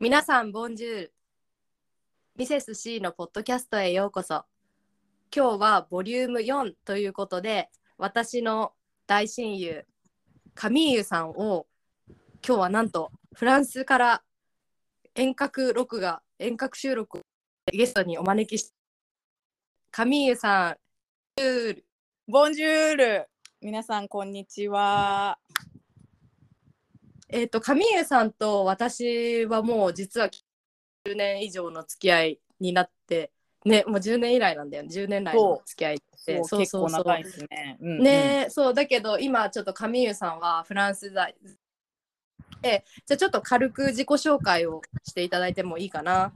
皆さん、ボンジュール。ミセス C のポッドキャストへようこそ。今日はボリューム4ということで、私の大親友、カミーユさんを今日はなんとフランスから遠隔録画、遠隔収録をゲストにお招きしカミーユさん、ボンジュール皆さんこんにちは。えっ、と、カミーユさんと私はもう実は10年以上の付き合いになって、ね、もう10年以来なんだよね、10年来の付き合いって。そう結構長いですね。うんうんねそうだけど今ちょっとカミーユさんはフランス在でじゃあちょっと軽く自己紹介をしていただいてもいいかな。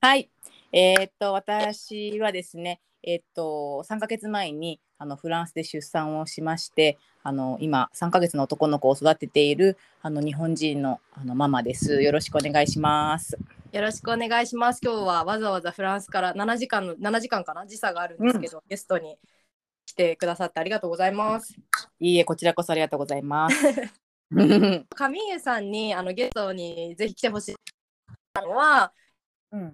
はい。えーっと私はですね、えーっと3ヶ月前にあのフランスで出産をしまして、あの今3ヶ月の男の子を育てているあの日本人のあのママです。よろしくお願いします。よろしくお願いします。今日はわざわざフランスから7時間の7時間かな？時差があるんですけど、ゲストに来てくださってありがとうございます。いいえこちらこそありがとうございます。カミーユさんにあのゲストにぜひ来てほしいのはうん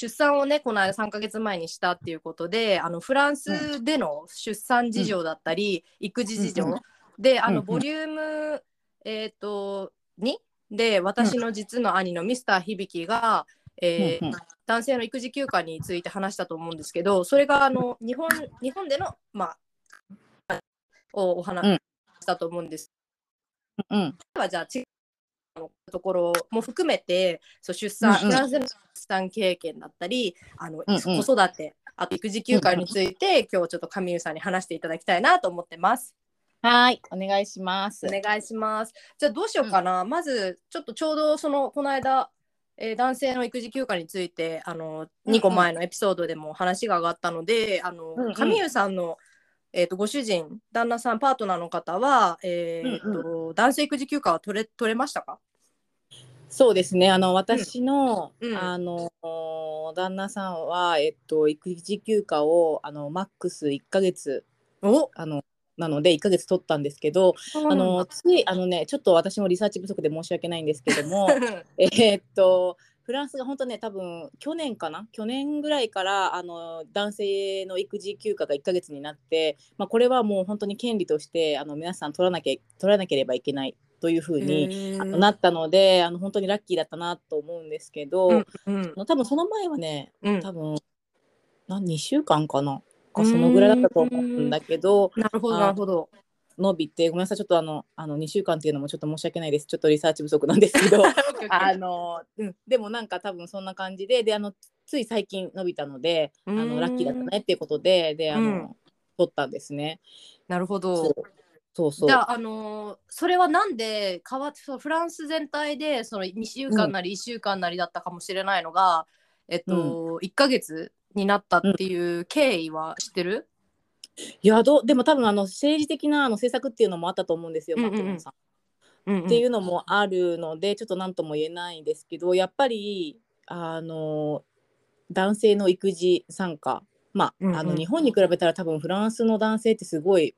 出産をねこの間3ヶ月前にしたっていうことであのフランスでの出産事情だったり、育児事情、うんうんであうんうん。のボリューム、えっ、と2で私の実の兄のミスター響が、えーうんうん。男性の育児休暇について話したと思うんですけどそれがあの日本日本でのまあをお話ししたと思うんです。うん。はじゃあ違うところも含めてそう出産、うんうんフランスでの出産経験だったりあの、うんうん子育てあと育児休暇について、今日ちょっとカミューさんに話していただきたいなと思ってます。はいお願いします。お願いします。じゃあどうしようかな、まずちょっとちょうどそのこの間、えー男性の育児休暇についてあのうん2個前のエピソードでも話が上がったので、あのうんうんカミューさんのえー、とご主人旦那さんパートナーの方は、えーと男性育児休暇は取れ取れましたか？そうですね。あの私の、うん。あの旦那さんはえっと育児休暇をあのマックス1ヶ月お！あのなので1ヶ月取ったんですけど、あのついあのねちょっと私もリサーチ不足で申し訳ないんですけども、えーっとフランスが本当ね多分去年かな？去年ぐらいからあの男性の育児休暇が1ヶ月になって、まあ、これはもう本当に権利としてあの皆さん取らなきゃ取らなければいけないというふうに、あのなったのであの本当にラッキーだったなと思うんですけど、うんうん。多分その前はねうん。多分な2週間かな？かそのぐらいだったと思うんだけどなるほどあなるほど。伸びてごめんなさいちょっとあのあの2週間っていうのもちょっと申し訳ないです。ちょっとリサーチ不足なんですけど。あの、うん、でもなんか多分そんな感じでであのつい最近伸びたのであうん。のラッキーだったねっていうことでであの、うん。取ったんですね。なるほそどう。そうそう。じゃあ、あのーそれはなんで変わってそうフランス全体でその2週間なり1週間なりだったかもしれないのが、えっと、1ヶ月になったっていう経緯は知ってる、いやどうでも多分あの政治的なあの政策っていうのもあったと思うんですよ、うんうんうん。マクロンさん。うんうん。っていうのもあるのでちょっと何とも言えないんですけどやっぱりあの男性の育児参加。まあ,、あの日本に比べたら多分フランスの男性ってすごい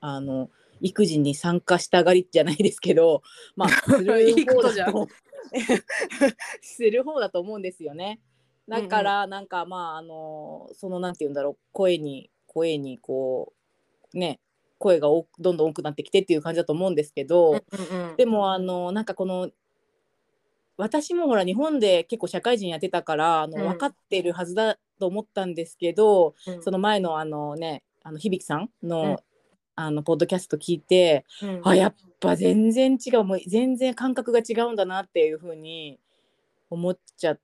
あの育児に参加したがりじゃないですけどまあ するいいことじゃん。方だとする方だと思うんですよね。だからなんかまああのそのなんて言うんだろう声に声にこうね声がどんどん多くなってきてっていう感じだと思うんですけど、うんうんでもあのなんかこの私もほら日本で結構社会人やってたからあの、うん。分かってるはずだと思ったんですけど、うん。その前のあのねあの響さんの,、うん。あのポッドキャスト聞いて、うん。あやっぱ全然違うもう全然感覚が違うんだなっていうふうに思っちゃっ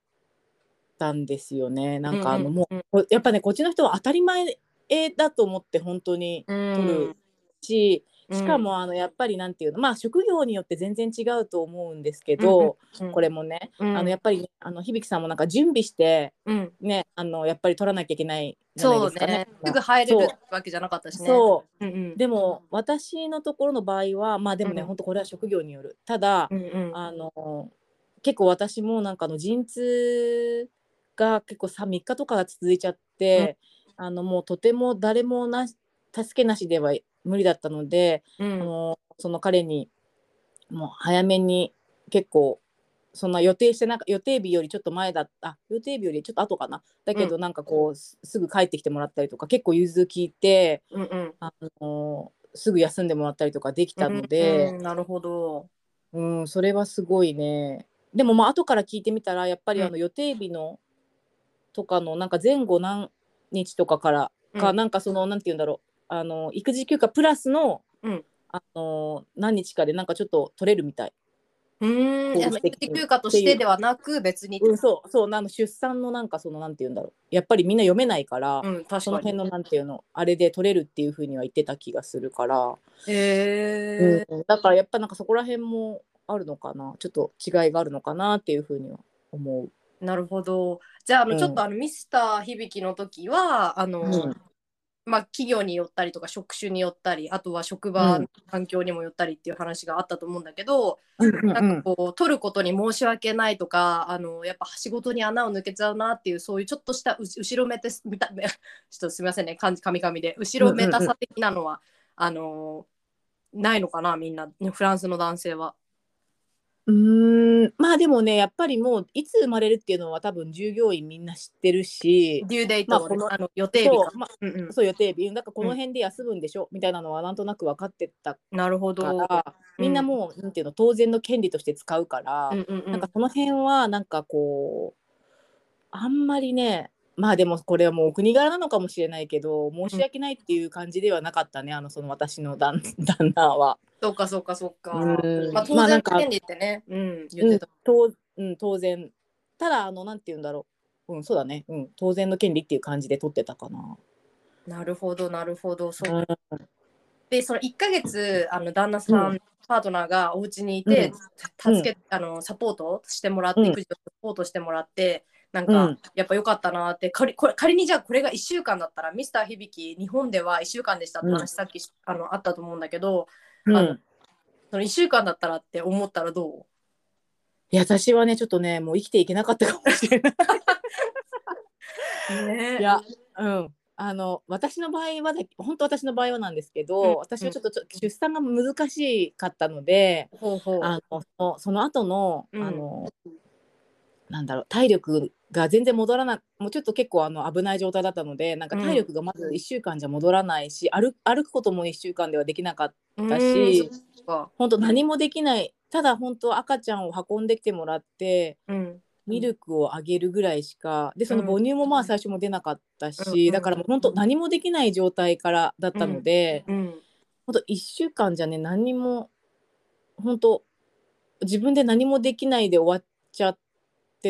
たんですよね。なんかあの、もうこやっぱねこっちの人は当たり前だと思って本当にうん。取るし、うん。しかもあのやっぱりなんていうのまあ職業によって全然違うと思うんですけど、うん。これもね、うん。あのやっぱり、ね、あの響さんもなんか準備してうん。ねあのやっぱり取らなきゃいけないじゃないですかね。ね。すぐ入れるわけじゃなかったしね。そう。う。んうん。でも私のところの場合はまあでもね、うん。本当これは職業による。ただ、うんうん。あの結構私もなんかあの陣痛が結構さ3日とかが続いちゃって、あのもうとても誰もなし助けなしでは無理だったので、うん。あのその彼にもう早めに結構そんな予定してなんか予定日よりちょっと前だった予定日よりちょっと後かな。だけどなんかこう、すすぐ帰ってきてもらったりとか結構融通聞いて、うんうん。あのすぐ休んでもらったりとかできたので、うんなるほど。うんそれはすごいね。でもまあ後から聞いてみたらやっぱりあの予定日のとかのなんか前後何日とかからか、うん。なんかそのなんて言うんだろう。あの育児休暇プラスの、うん。あの何日かでなんかちょっと取れるみたい。うーん。育児休暇としてではなく別に。うん、そうそうあの出産のなんかそのなんて言うんだろう。やっぱりみんな読めないから、うん確かに。その辺のなんていうのあれで取れるっていうふうには言ってた気がするから、へえうんだからやっぱなんかそこら辺もあるのかな。ちょっと違いがあるのかなっていうふうには思う。なるほど。じゃああの、うん。ちょっとあのミスター響の時はあの、うん。まあ、企業によったりとか職種によったりあとは職場うん。の環境にもよったりっていう話があったと思うんだけど、うんなんかこう取ることに申し訳ないとかあのやっぱ仕事に穴を抜けちゃうなっていうそういうちょっとしたう後ろめてすみた ちょっとすみませんねかみかみで。後ろめたさ的なのは、あのないのかなみんな。フランスの男性は。うまあでもねやっぱりもういつ生まれるっていうのは多分従業員みんな知ってるしデューデイトまあこのあの予定日かそう,、まあ、うんうん。そう予定日。だからこの辺で休むんでしょ、みたいなのはなんとなく分かってたかなるほど。ら、みんなもうなんていうの当然の権利として使うから、うんうんうん。なんかその辺はなんかこうあんまりねまあでもこれはもうお国柄なのかもしれないけど申し訳ないっていう感じではなかったね、あのその私の旦 旦那は。そうかそうかそうか。うん。まあ当然の権利ってね、うん、言うんってた。当うん、当然。ただあのなんて言うんだろう、うん、そうだね、うん、当然の権利っていう感じで取ってたかな。なるほどなるほど。そう。うん。でその1ヶ月あの旦那さん、うん。パートナーがお家にいて、うん。助けあのサポートしてもらって、うん。育児をサポートしてもらってなんか、うん。やっぱ良かったなって。仮これ仮にじゃあこれが1週間だったらミスター響日本では1週間でしたって話、うん。さっきあのあったと思うんだけどうん。その1週間だったらって思ったらどいや私はねちょっとねもう生きていけなかったかもしれない。うね。いや、うん。あの私の場合はだ本当私の場合はなんですけど、うん。私はちょっと出産が難しかったので、ほうほう。あのそのその後の、うん。あのなんだろう体力が全然戻らなもうちょっと結構あの危ない状態だったのでなんか体力がまず1週間じゃ戻らないし、歩歩くことも1週間ではできなかったうんし本当何もできない。ただ本当赤ちゃんを運んできてもらってうん。ミルクをあげるぐらいしかでそのうん。母乳もまあ最初も出なかったし、うんだからもう本当何もできない状態からだったので、うん。本当1週間じゃね何も本当自分で何もできないで終わっちゃって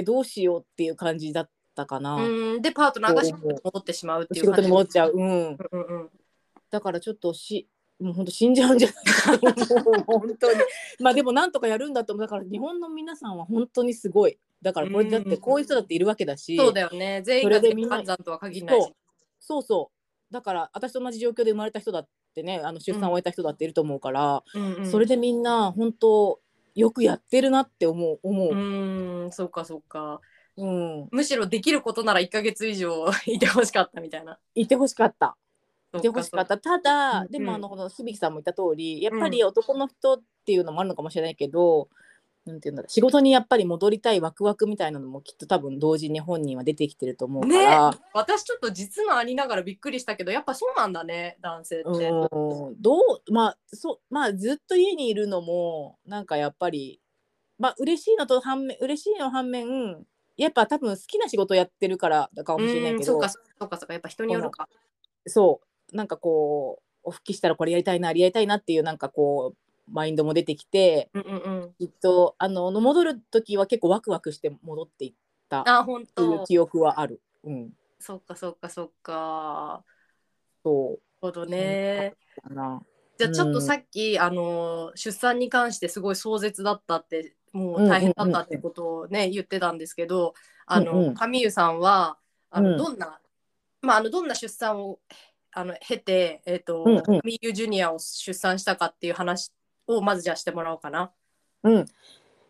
どうしようっていう感じだったかな、うん、でパートナーが仕事に戻ってしまうっていう感じ仕事に戻っちゃう、うん、うんうんうん。だからちょっとしもう本当死んじゃうんじゃないか と思う本当に。まあでもなんとかやるんだと思うだから日本の皆さんは本当にすごい。だからこれだってこういう人だっているわけだし、そうだよね。全員がそれでみんな全員暗算とは限らないし。そう。そうだから私と同じ状況で生まれた人だってねあの出産を終えた人だっていると思うから、うんうん。それでみんな本当よくやってるなって思う思う、うんそうかそうか。うん、むしろできることなら1か月以上 いてほしかったみたいな。いてほしかった。そいてほしかった。ただ、うんでもあのこの響さんも言った通りやっぱうん。り男の人っていうのもあるのかもしれないけど、なんていうんだろう。仕事にやっぱり戻りたいワクワクみたいなのもきっと多分同時に本人は出てきてると思うから、私ちょっと実のありながらびっくりしたけどやっぱそうなんだね男性って、うん。どうまあそうまあずっと家にいるのもなんかやっぱりまあ嬉しいのと反面嬉しいの反面やっぱ多分好きな仕事やってるからだかもしれないけど。うんそうかそうかそうかやっぱ人によるか。そう。なんかこうお復帰したらこれやりたいなあれやりたいなっていうなんかこうマインドも出てきてうんうんうん。きっとあの戻る時は結構ワクワクして戻っていったあ本っていう当記憶はある。うん、そっかそっかそっか。そう。なるほどね。じゃあちょっとさっき、あの出産に関してすごい壮絶だったってもう大変だったってことをね、言ってたんですけどあの、うんうん。カミユさんはあの、うん。どんなまああのどんな出産をあの経てえっ、と、うんうん。カミユジュニアを出産したかっていう話をまずじゃあしてもらおうかな。うん、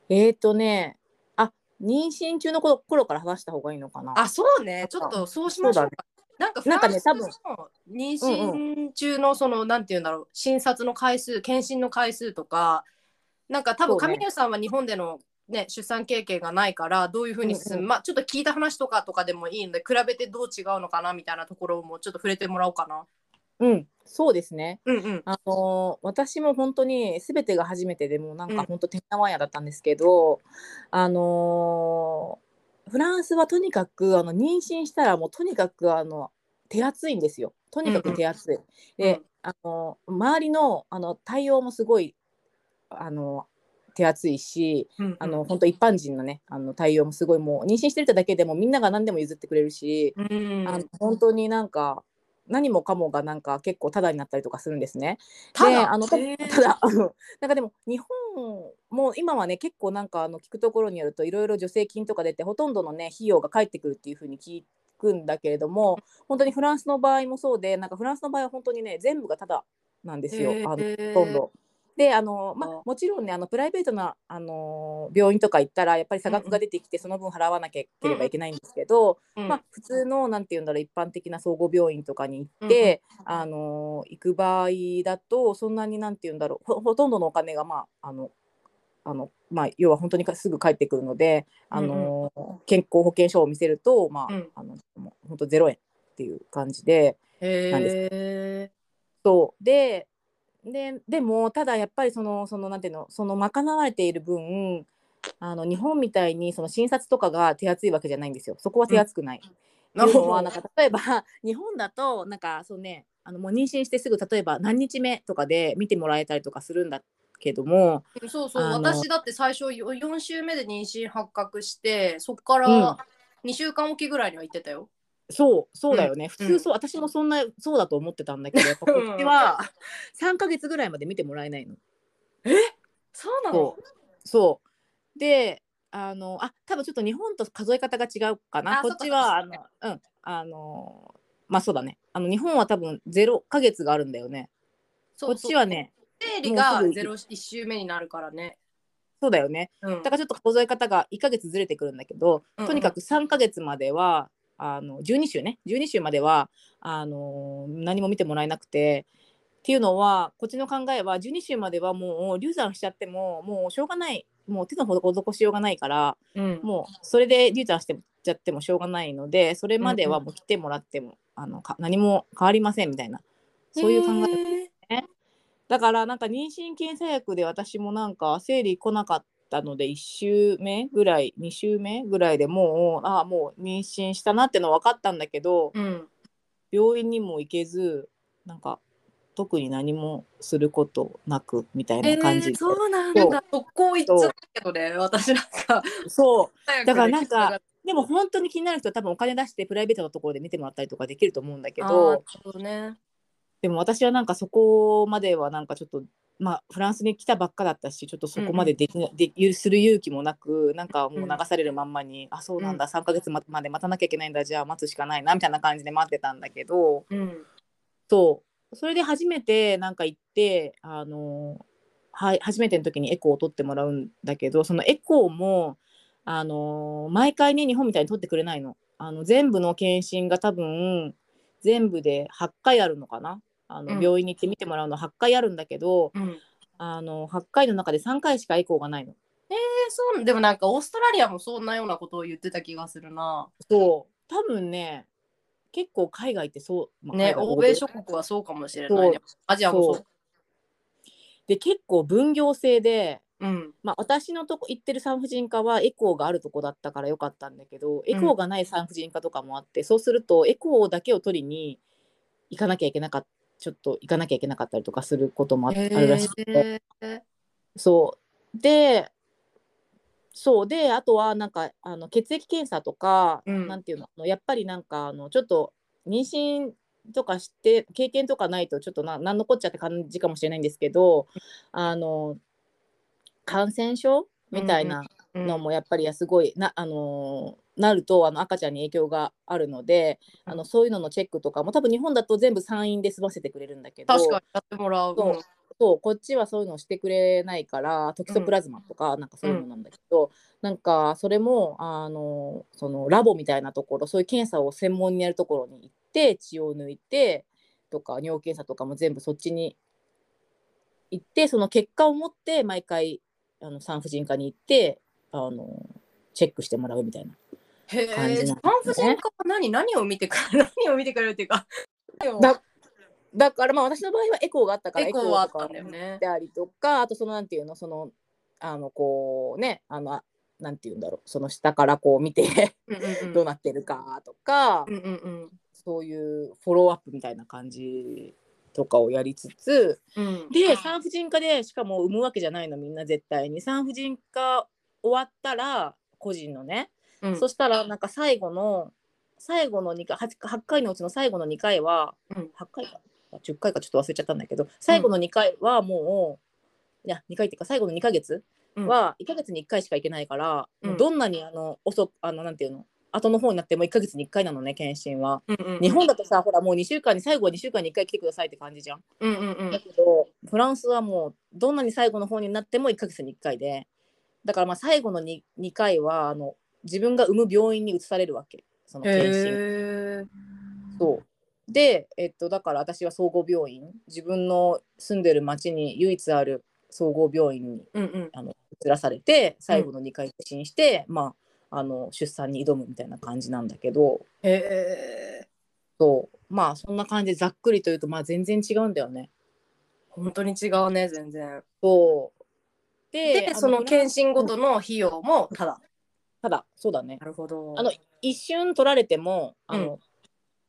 えっ、ー、とねあ妊娠中の頃頃から話した方がいいのかな。あそうねちょっとそうしましょうか。なんかフなんかねランスの妊娠中のその、なんていうんだろう診察の回数検診の回数とかなんか多分そうね神谷さんは日本でのね、出産経験がないからどういうふうに進む、うんうんまあちょっと聞いた話とかとかでもいいので比べてどう違うのかなみたいなところもちょっと触れてもらおうかな。うん、そうですね。うんうん。あのー私も本当に全てが初めてでもうなんうん。か本当てんやわんやだったんですけど、あのーフランスはとにかくあの妊娠したらもうとにかくあの手厚いんですよ。とにかく手厚い。で、うん。あの周りのあの対応もすごいあの手厚いし、うんあの本当一般人のねあの対応もすごいもう妊娠してるだけでもみんなが何でも譲ってくれるし、うん。あの本当になんか何もかもがなんか結構タダになったりとかするんですね。ただであのただあのなんかでも日本も今はね結構なんかあの聞くところによるといろいろ助成金とか出てほとんどのね費用が返ってくるっていうふうに聞くんだけれども本当にフランスの場合もそうでなんかフランスの場合は本当にね全部がタダなんですよ。あのほとんど。であの、まああ、もちろんねあのプライベートなあの病院とか行ったらやっぱり差額が出てきてその分払わなければいけないんですけど、うんまあ、普通のなんて言うんだろう一般的な総合病院とかに行って、あの行く場合だとそんなになんて言うんだろうほほとんどのお金がまああのあのまあ要は本当にかすぐ帰ってくるので、あの健康保険証を見せるとまあ、うん。あの本当ゼロ円っていう感じでなんです。そう。でででもただやっぱりそのそのなんていうのその賄われている分あの日本みたいにその診察とかが手厚いわけじゃないんですよ。そこは手厚くない。うのはなんか例えば 日本だとなんかそうねあのもう妊娠してすぐ例えば何日目とかで見てもらえたりとかするんだけどもそうそう。私だって最初4週目で妊娠発覚してそっかうん。ら2週間おきぐらいには行ってたよ。そうそうだよね、うん。普通そう私もそんなそうだと思ってたんだけどやっぱこっちは3ヶ月ぐらいまで見てもらえないの。そうなの？そう。であのあ多分ちょっと日本と数え方が違うかな。あこっちはあのうん。あのまあそうだね。あの日本は多分0ヶ月があるんだよね。こっちはね生理がゼロ1週目になるからね。そうだよね。うん。だからちょっと数え方が1ヶ月ずれてくるんだけど、とにかく3ヶ月まではあの12週ね。12週まではあの何も見てもらえなくて。っていうのはこっちの考えは12週まではもう流産しちゃってももうしょうがない。もう手の施しようがないからうん。もうそれで流産してちゃってもしょうがないのでそれまではもう来てもらっても、あのか何も変わりませんみたいな。そういう考ええ。だからなんか妊娠検査薬で私もなんか生理来なかったので1週目ぐらい2週目ぐらいでもうあもう妊娠したなっての分かったんだけどうん。病院にも行けずなんか特に何もすることなくみたいえー、な感じで、そうなんだ。速攻行っちゃったけどね、私なんか。そうだからなんかでも本当に気になる人は多分お金出してプライベートなところで見てもらったりとかできると思うんだけどね。でも私はなんかそこまではなんかちょっとまあフランスに来たばっかだったしちょっとそこまでできな、でゆする勇気もなくなんかもう流されるまんまに、あそうなんだ3ヶ月ままで待たなきゃいけないんだじゃあ待つしかないなみたいな感じで待ってたんだけどうん。そう。それで初めてなんか行ってあのはい初めての時にエコーを取ってもらうんだけどそのエコーもあの毎回ね日本みたいに取ってくれないの。あの全部の検診が多分全部で8回あるのかなあの、うん病院に行って見てもらうの8回あるんだけどうん。あの8回の中で3回しかエコーがないの。えー、そうでもなんかオーストラリアもそんなようなことを言ってた気がするな。そう多分ね結構海外ってそう、まあね、欧米諸国はそうかもしれないね。アジアもそう。で結構分業制でうん。まあ、私のとこ行ってる産婦人科はエコーがあるとこだったからよかったんだけどエコーがない産婦人科とかもあって、そうするとエコーだけを取りに行かなきゃいけなかったちょっと行かなきゃいけなかったりとかすることもあ,、えるらしくて。ー、そう。でそう。であとはなんかあの血液検査とか、うん。なんていうのやっぱりなんかあのちょっと妊娠とかして経験とかないとちょっとな何のこっちゃって感じかもしれないんですけどあの感染症みたいなうんのもやっぱりすごいな,、あのーなるとあの赤ちゃんに影響があるので、あのそういうののチェックとかも多分日本だと全部産院で済ませてくれるんだけど確かにやってもらう。そうそうこっちはそういうのをしてくれないからトキソプラズマとか、なんかそういうのなんだけど、なんかそれもあのそのラボみたいなところそういう検査を専門にやるところに行って血を抜いてとか尿検査とかも全部そっちに行ってその結果を持って毎回あの産婦人科に行ってあのチェックしてもらうみたいな。へ感じなんですね。え産婦人科は何？何を見てくる 何を見てくれるっていうか。だだからまあ私の場合はエコーがあったからエコーはあったんだよね。でありとかあとそのなんていうのそのあのこうねあのあなんていうんだろうその下からこう見てどうなってるかとか、うんうんうん。そういうフォローアップみたいな感じとかをやりつつうん。で産婦人科でしかも産むわけじゃないのみんな絶対に。産婦人科終わったら個人のね、うん。そしたらなんか最後の最後の2回 8, 8回のうちの最後の2回は、うん。8回か。10回かちょっと忘れちゃったんだけど最後の2回はもう、いや2回っていうか最後の2ヶ月は1ヶ月に1回しか行けないから、うん。どんなにあの遅くあのなんていうの？後の方になっても1ヶ月に1回なのね検診は。うんうんうん。日本だとさほらもう2週間に最後は2週間に1回来てくださいって感じじゃん。うんうんうん。だけどフランスはもうどんなに最後の方になっても1ヶ月に1回で。だからまあ最後の 2, 2回はあの自分が産む病院に移されるわけ。その検診。そう。で、えっと、だから私は総合病院自分の住んでる町に唯一ある総合病院にうんうん。あの移らされて最後の2回受診して、まあ、あの出産に挑むみたいな感じなんだけど。へえそう。まあそんな感じでざっくりと言うと、まあ、全然違うんだよね。本当に違うね全然。そう。であその検診診ごとの費用もただただそうだね。なるほど。あの一瞬取られてもあの、う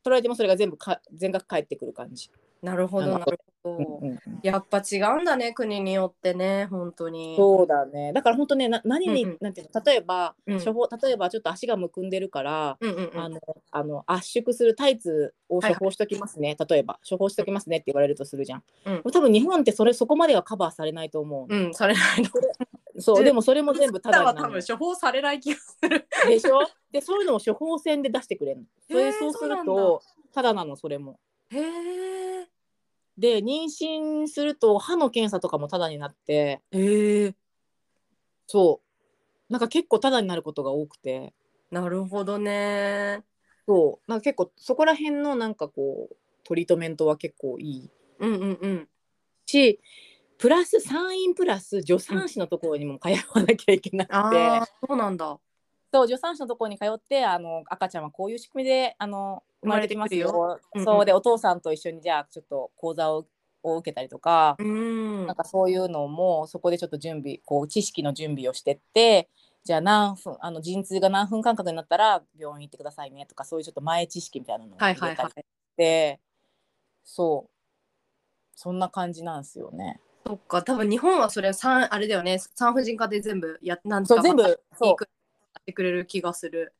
取られてもそれが全部か全額返ってくる感じ。なるほどなるほど、うんうんやっぱ違うんだね国によってね本当に。そうだね。だから本当ねな何に、うんうん。なんていうの例えば、うん。処方例えばちょっと足がむくんでるから、うんうんうん。あのあの圧縮するタイツを処方しときますね、例えば処方しときますねって言われるとするじゃん、うん。多分日本ってそれそこまではカバーされないと思う、うんされないのそうでもそれも全部タダになは多分る処方されない気がする。でしょ？でそういうのを処方箋で出してくれるの。それそうするとタダなのそれも。へえで妊娠すると歯の検査とかもタダになって。へえそう。なんか結構タダになることが多くて。なるほどね。そう。なんか結構そこら辺のなんかこうトリートメントは結構いい。うんうんうん。しプラス産院プラス助産師のところにも通わなきゃいけなくて、ああそうなんだ。そう助産師のところに通ってあの赤ちゃんはこういう仕組みであの生まれてきますよ。生まれてくるよ。そうでお父さんと一緒にじゃあちょっと講座をを受けたりとか、うん。なんかそういうのもそこでちょっと準備こう知識の準備をしてってじゃあ何分あの陣痛が何分間隔になったら病院行ってくださいねとかそういうちょっと前知識みたいなのをはい入れたりはいはいして、そう。そんな感じなんですよね。そっか多分日本はそれ産あれだよね。産婦人科で全部やなんそう全部そう。やってくれる気がする。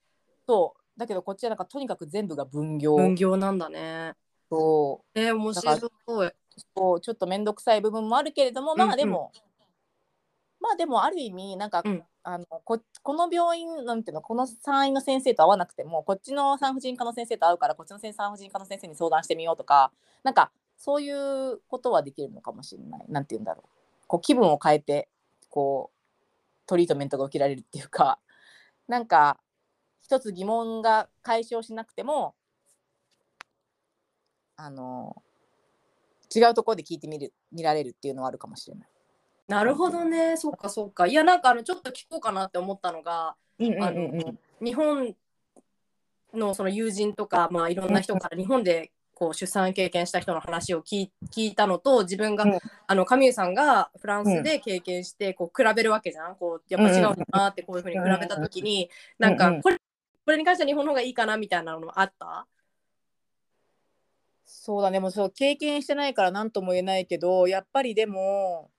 そう。だけどこっちはなんかとにかく全部が分業。分業なんだね。そう。えー、面白い。そうちょっと面倒くさい部分もあるけれどもまあでも、まあでもある意味なんか、うん。あのここの病院なんていうのこの産院の先生と会わなくてもこっちの産婦人科の先生と会うからこっちの産婦人科の先生に相談してみようとかなんかそういうことはできるのかもしれない。なんていうんだろう。こう気分を変えてこうトリートメントが受けられるっていうかなんか一つ疑問が解消しなくてもあの違うところで聞いてみる見られるっていうのはあるかもしれない。なるほどね。そっかそっか。いやなんかあのちょっと聞こうかなって思ったのが日本のその友人とか、まあ、いろんな人から日本でこう出産経験した人の話を聞い聞いたのと自分が、うん。あのカミューさんがフランスで経験してこう比べるわけじゃん。こうやっぱ違うなってこういうふうに比べた時に、なんかうんうん。これこれに関しては日本の方がいいかなみたいなのあった？そうだね。もうそう経験してないから何とも言えないけどやっぱりでも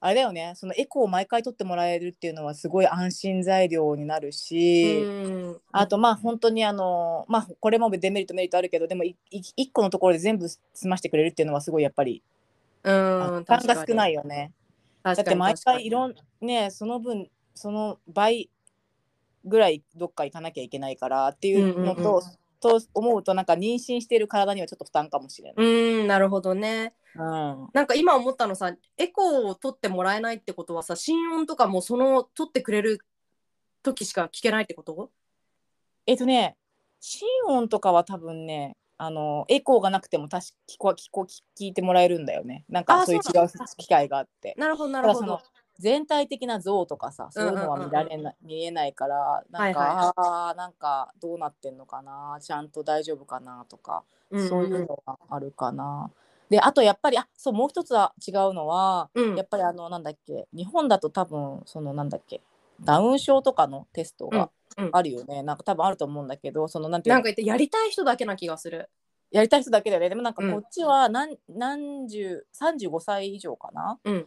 あれだよね。そのエコーを毎回取ってもらえるっていうのはすごい安心材料になるし、うんあとまあ本当にあのまあこれもデメリットメリットあるけどでもいい一個のところで全部済ましてくれるっていうのはすごいやっぱり、うあん負担が少ないよね。だだって毎回いろんねその分その倍ぐらいどっか行かなきゃいけないからっていうのと、うんうんうん。と思うとなんか妊娠している体にはちょっと負担かもしれない。うんなるほどね。うん。なんか今思ったのさエコーを取ってもらえないってことはさ心音とかもその取ってくれる時しか聞けないってこと？えっとね心音とかは多分ねあのエコーがなくても確か聞こ聞こ聞いてもらえるんだよね。なんかあそういう違そう機会があって。なるほどなるほど。全体的な像とかさそういうのは見られな、見えないからなんか、はいはい。あーなんかどうなってんのかなちゃんと大丈夫かなとか、そういうのがあるかな。であとやっぱりあそうもう一つは違うのは、うん。やっぱりあのなんだっけ日本だと多分そのなんだっけダウン症とかのテストがうんうんあるよね、なんか多分あると思うんだけどそのなんていうの？なんか言ってやりたい人だけな気がする。やりたい人だけだよね。でもなんかうん。こっちは何,、何十35歳以上かな？うん。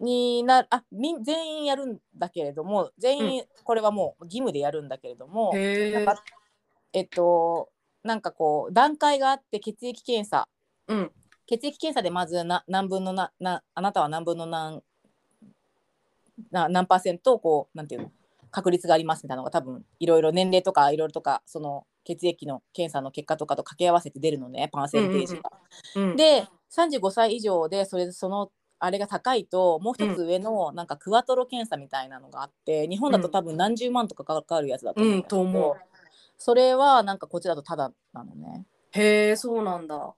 になあみん全員やるんだけれども全員これはもう義務でやるんだけれども、へえなんかえっとなんかこう段階があって血液検査。うん。血液検査でまずな何分のななあなたは何分の何な何パーセントこうなんていうの？確率がありますみたいなのが多分いろいろ年齢とかいろいろとかその血液の検査の結果とかと掛け合わせて出るのねパーセンテージが。うんで35歳以上でそれそのあれが高いともう一つ上のなんかクワトロ検査みたいなのがあって日本だと多分何十万とかかかるやつだと思ううんと思うそれはなんかこっちだとただなのね。へえそうなんだ。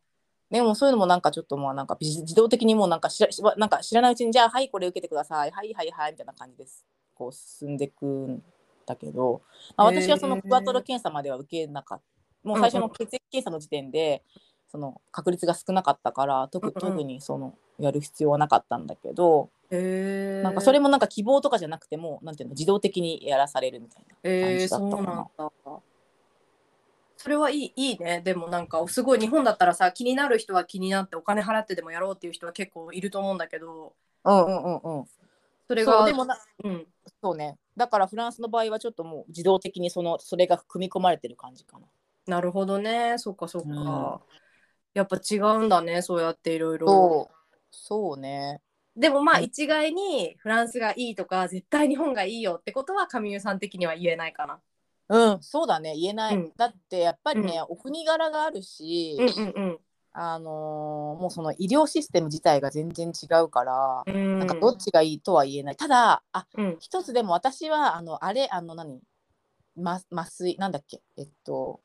でもそういうのもなんかちょっともうなんか自自動的にもうなんか知らしばなんか知らないうちにじゃあはいこれ受けてくださいはいはいはいみたいな感じですこう進んでいくんだけど、まあ、私はそのクワトロ検査までは受けなかったもう最初の血液検査の時点でその確率が少なかったから特にそのやる必要はなかったんだけど、へえなんかそれもなんか希望とかじゃなくてもなんていうの自動的にやらされるみたいな感えー、じだったかな。だ。それはいいいいね。でもなんかすごい日本だったらさ気になる人は気になってお金払ってでもやろうっていう人は結構いると思うんだけどうんうんうんうん。それがそうでもなうん、そうね。だからフランスの場合はちょっともう自動的にそのそれが組み込まれてる感じかな。なるほどね。そっかそっか、うん。やっぱ違うんだね。そうやっていろいろ。そう。ね。でもまあうん。一概にフランスがいいとか絶対日本がいいよってことは上湯さん的には言えないかな。うん、そうだね。言えない、うん。だってやっぱりね、お国柄があるし、うんうんあのーもうその医療システム自体が全然違うから、うん。なんかどっちがいいとは言えない。ただあうん。一つでも私はあのあれあの何？ま麻酔なんだっけ？えっと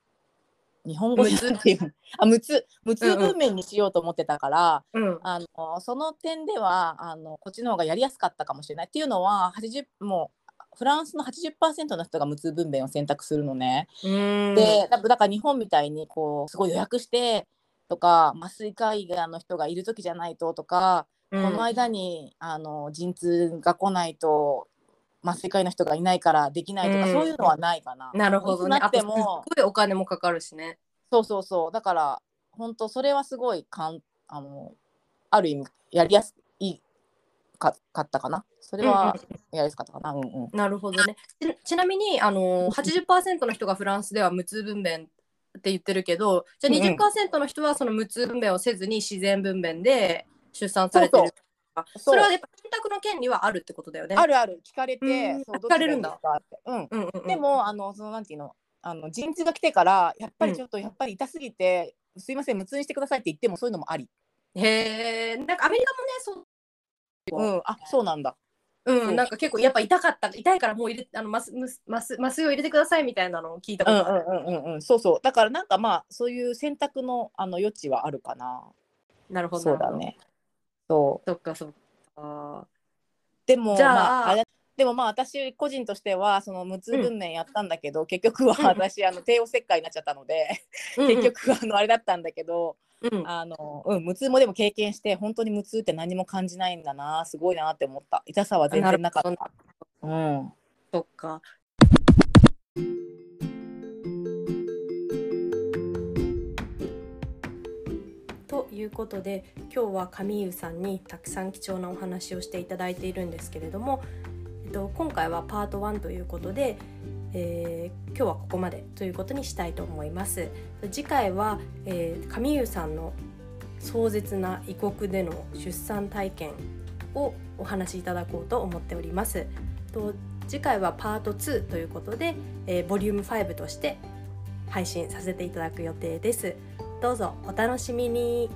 日本語で無痛なんてい。う のあ無痛。無痛分娩にしようと思ってたから、うんあのその点ではあのこっちの方がやりやすかったかもしれない。っていうのは80もうフランスの80%の人が無痛分娩を選択するのね。うん。でだだから日本みたいにこうすごい予約してとか麻酔科医がの人がいる時じゃないととか、うんこの間にあの陣痛が来ないと麻酔科医の人がいないからできないとか、うんそういうのはないかな。なるほどね。なってあとすごいお金もかかるしね。そうそうそうだから本当それはすごいかんあのある意味やりやすいかかったかな。それはやりやすかったかな。うんうん。なるほどね。ちちなみにあの80%の人がフランスでは無痛分娩って言ってるけど、じゃあうんうん。20%の人はその無痛分娩をせずに自然分娩で出産されてる。あそう。それはやっぱ選択の権利はあるってことだよね。あるある。聞かれて、うん。そう聞かれるんだ。うん。うんうんうん、でもあのそのなんていうのあの陣痛が来てからやっぱりちょっとやっぱり痛すぎて、すいません無痛にしてくださいって言ってもそういうのもあり。へえ、なんかアメリカもね、そう。うん。あそうなんだ。うん、なんか結構やっぱ痛かった痛いからもう入れあの麻酔麻酔麻酔を入れてくださいみたいなのを聞いたこうんとある。うんうんうんうんそうそうだからなんかまあそういう選択のあの余地はあるかな。なるほど。そうだ。ね。そうそっかそっか。でもじゃあまああれでもまあ私個人としてはその無痛分娩やったんだけど、結局は私あの帝王切開になっちゃったので、結局あのあれだったんだけど、うん、うんあのうん無痛もでも経験して本当に無痛って何も感じないんだなすごいなって思った痛さは全然なかった。うんそっか。ということで今日は上湯さんにたくさん貴重なお話をしていただいているんですけれども、えっと、今回はパート1ということで、えー今日はここまでということにしたいと思います。次回は、えー上湯さんの壮絶な異国での出産体験をお話しいただこうと思っております。と次回はパート2ということで、えーボリューム5として配信させていただく予定です。どうぞお楽しみに。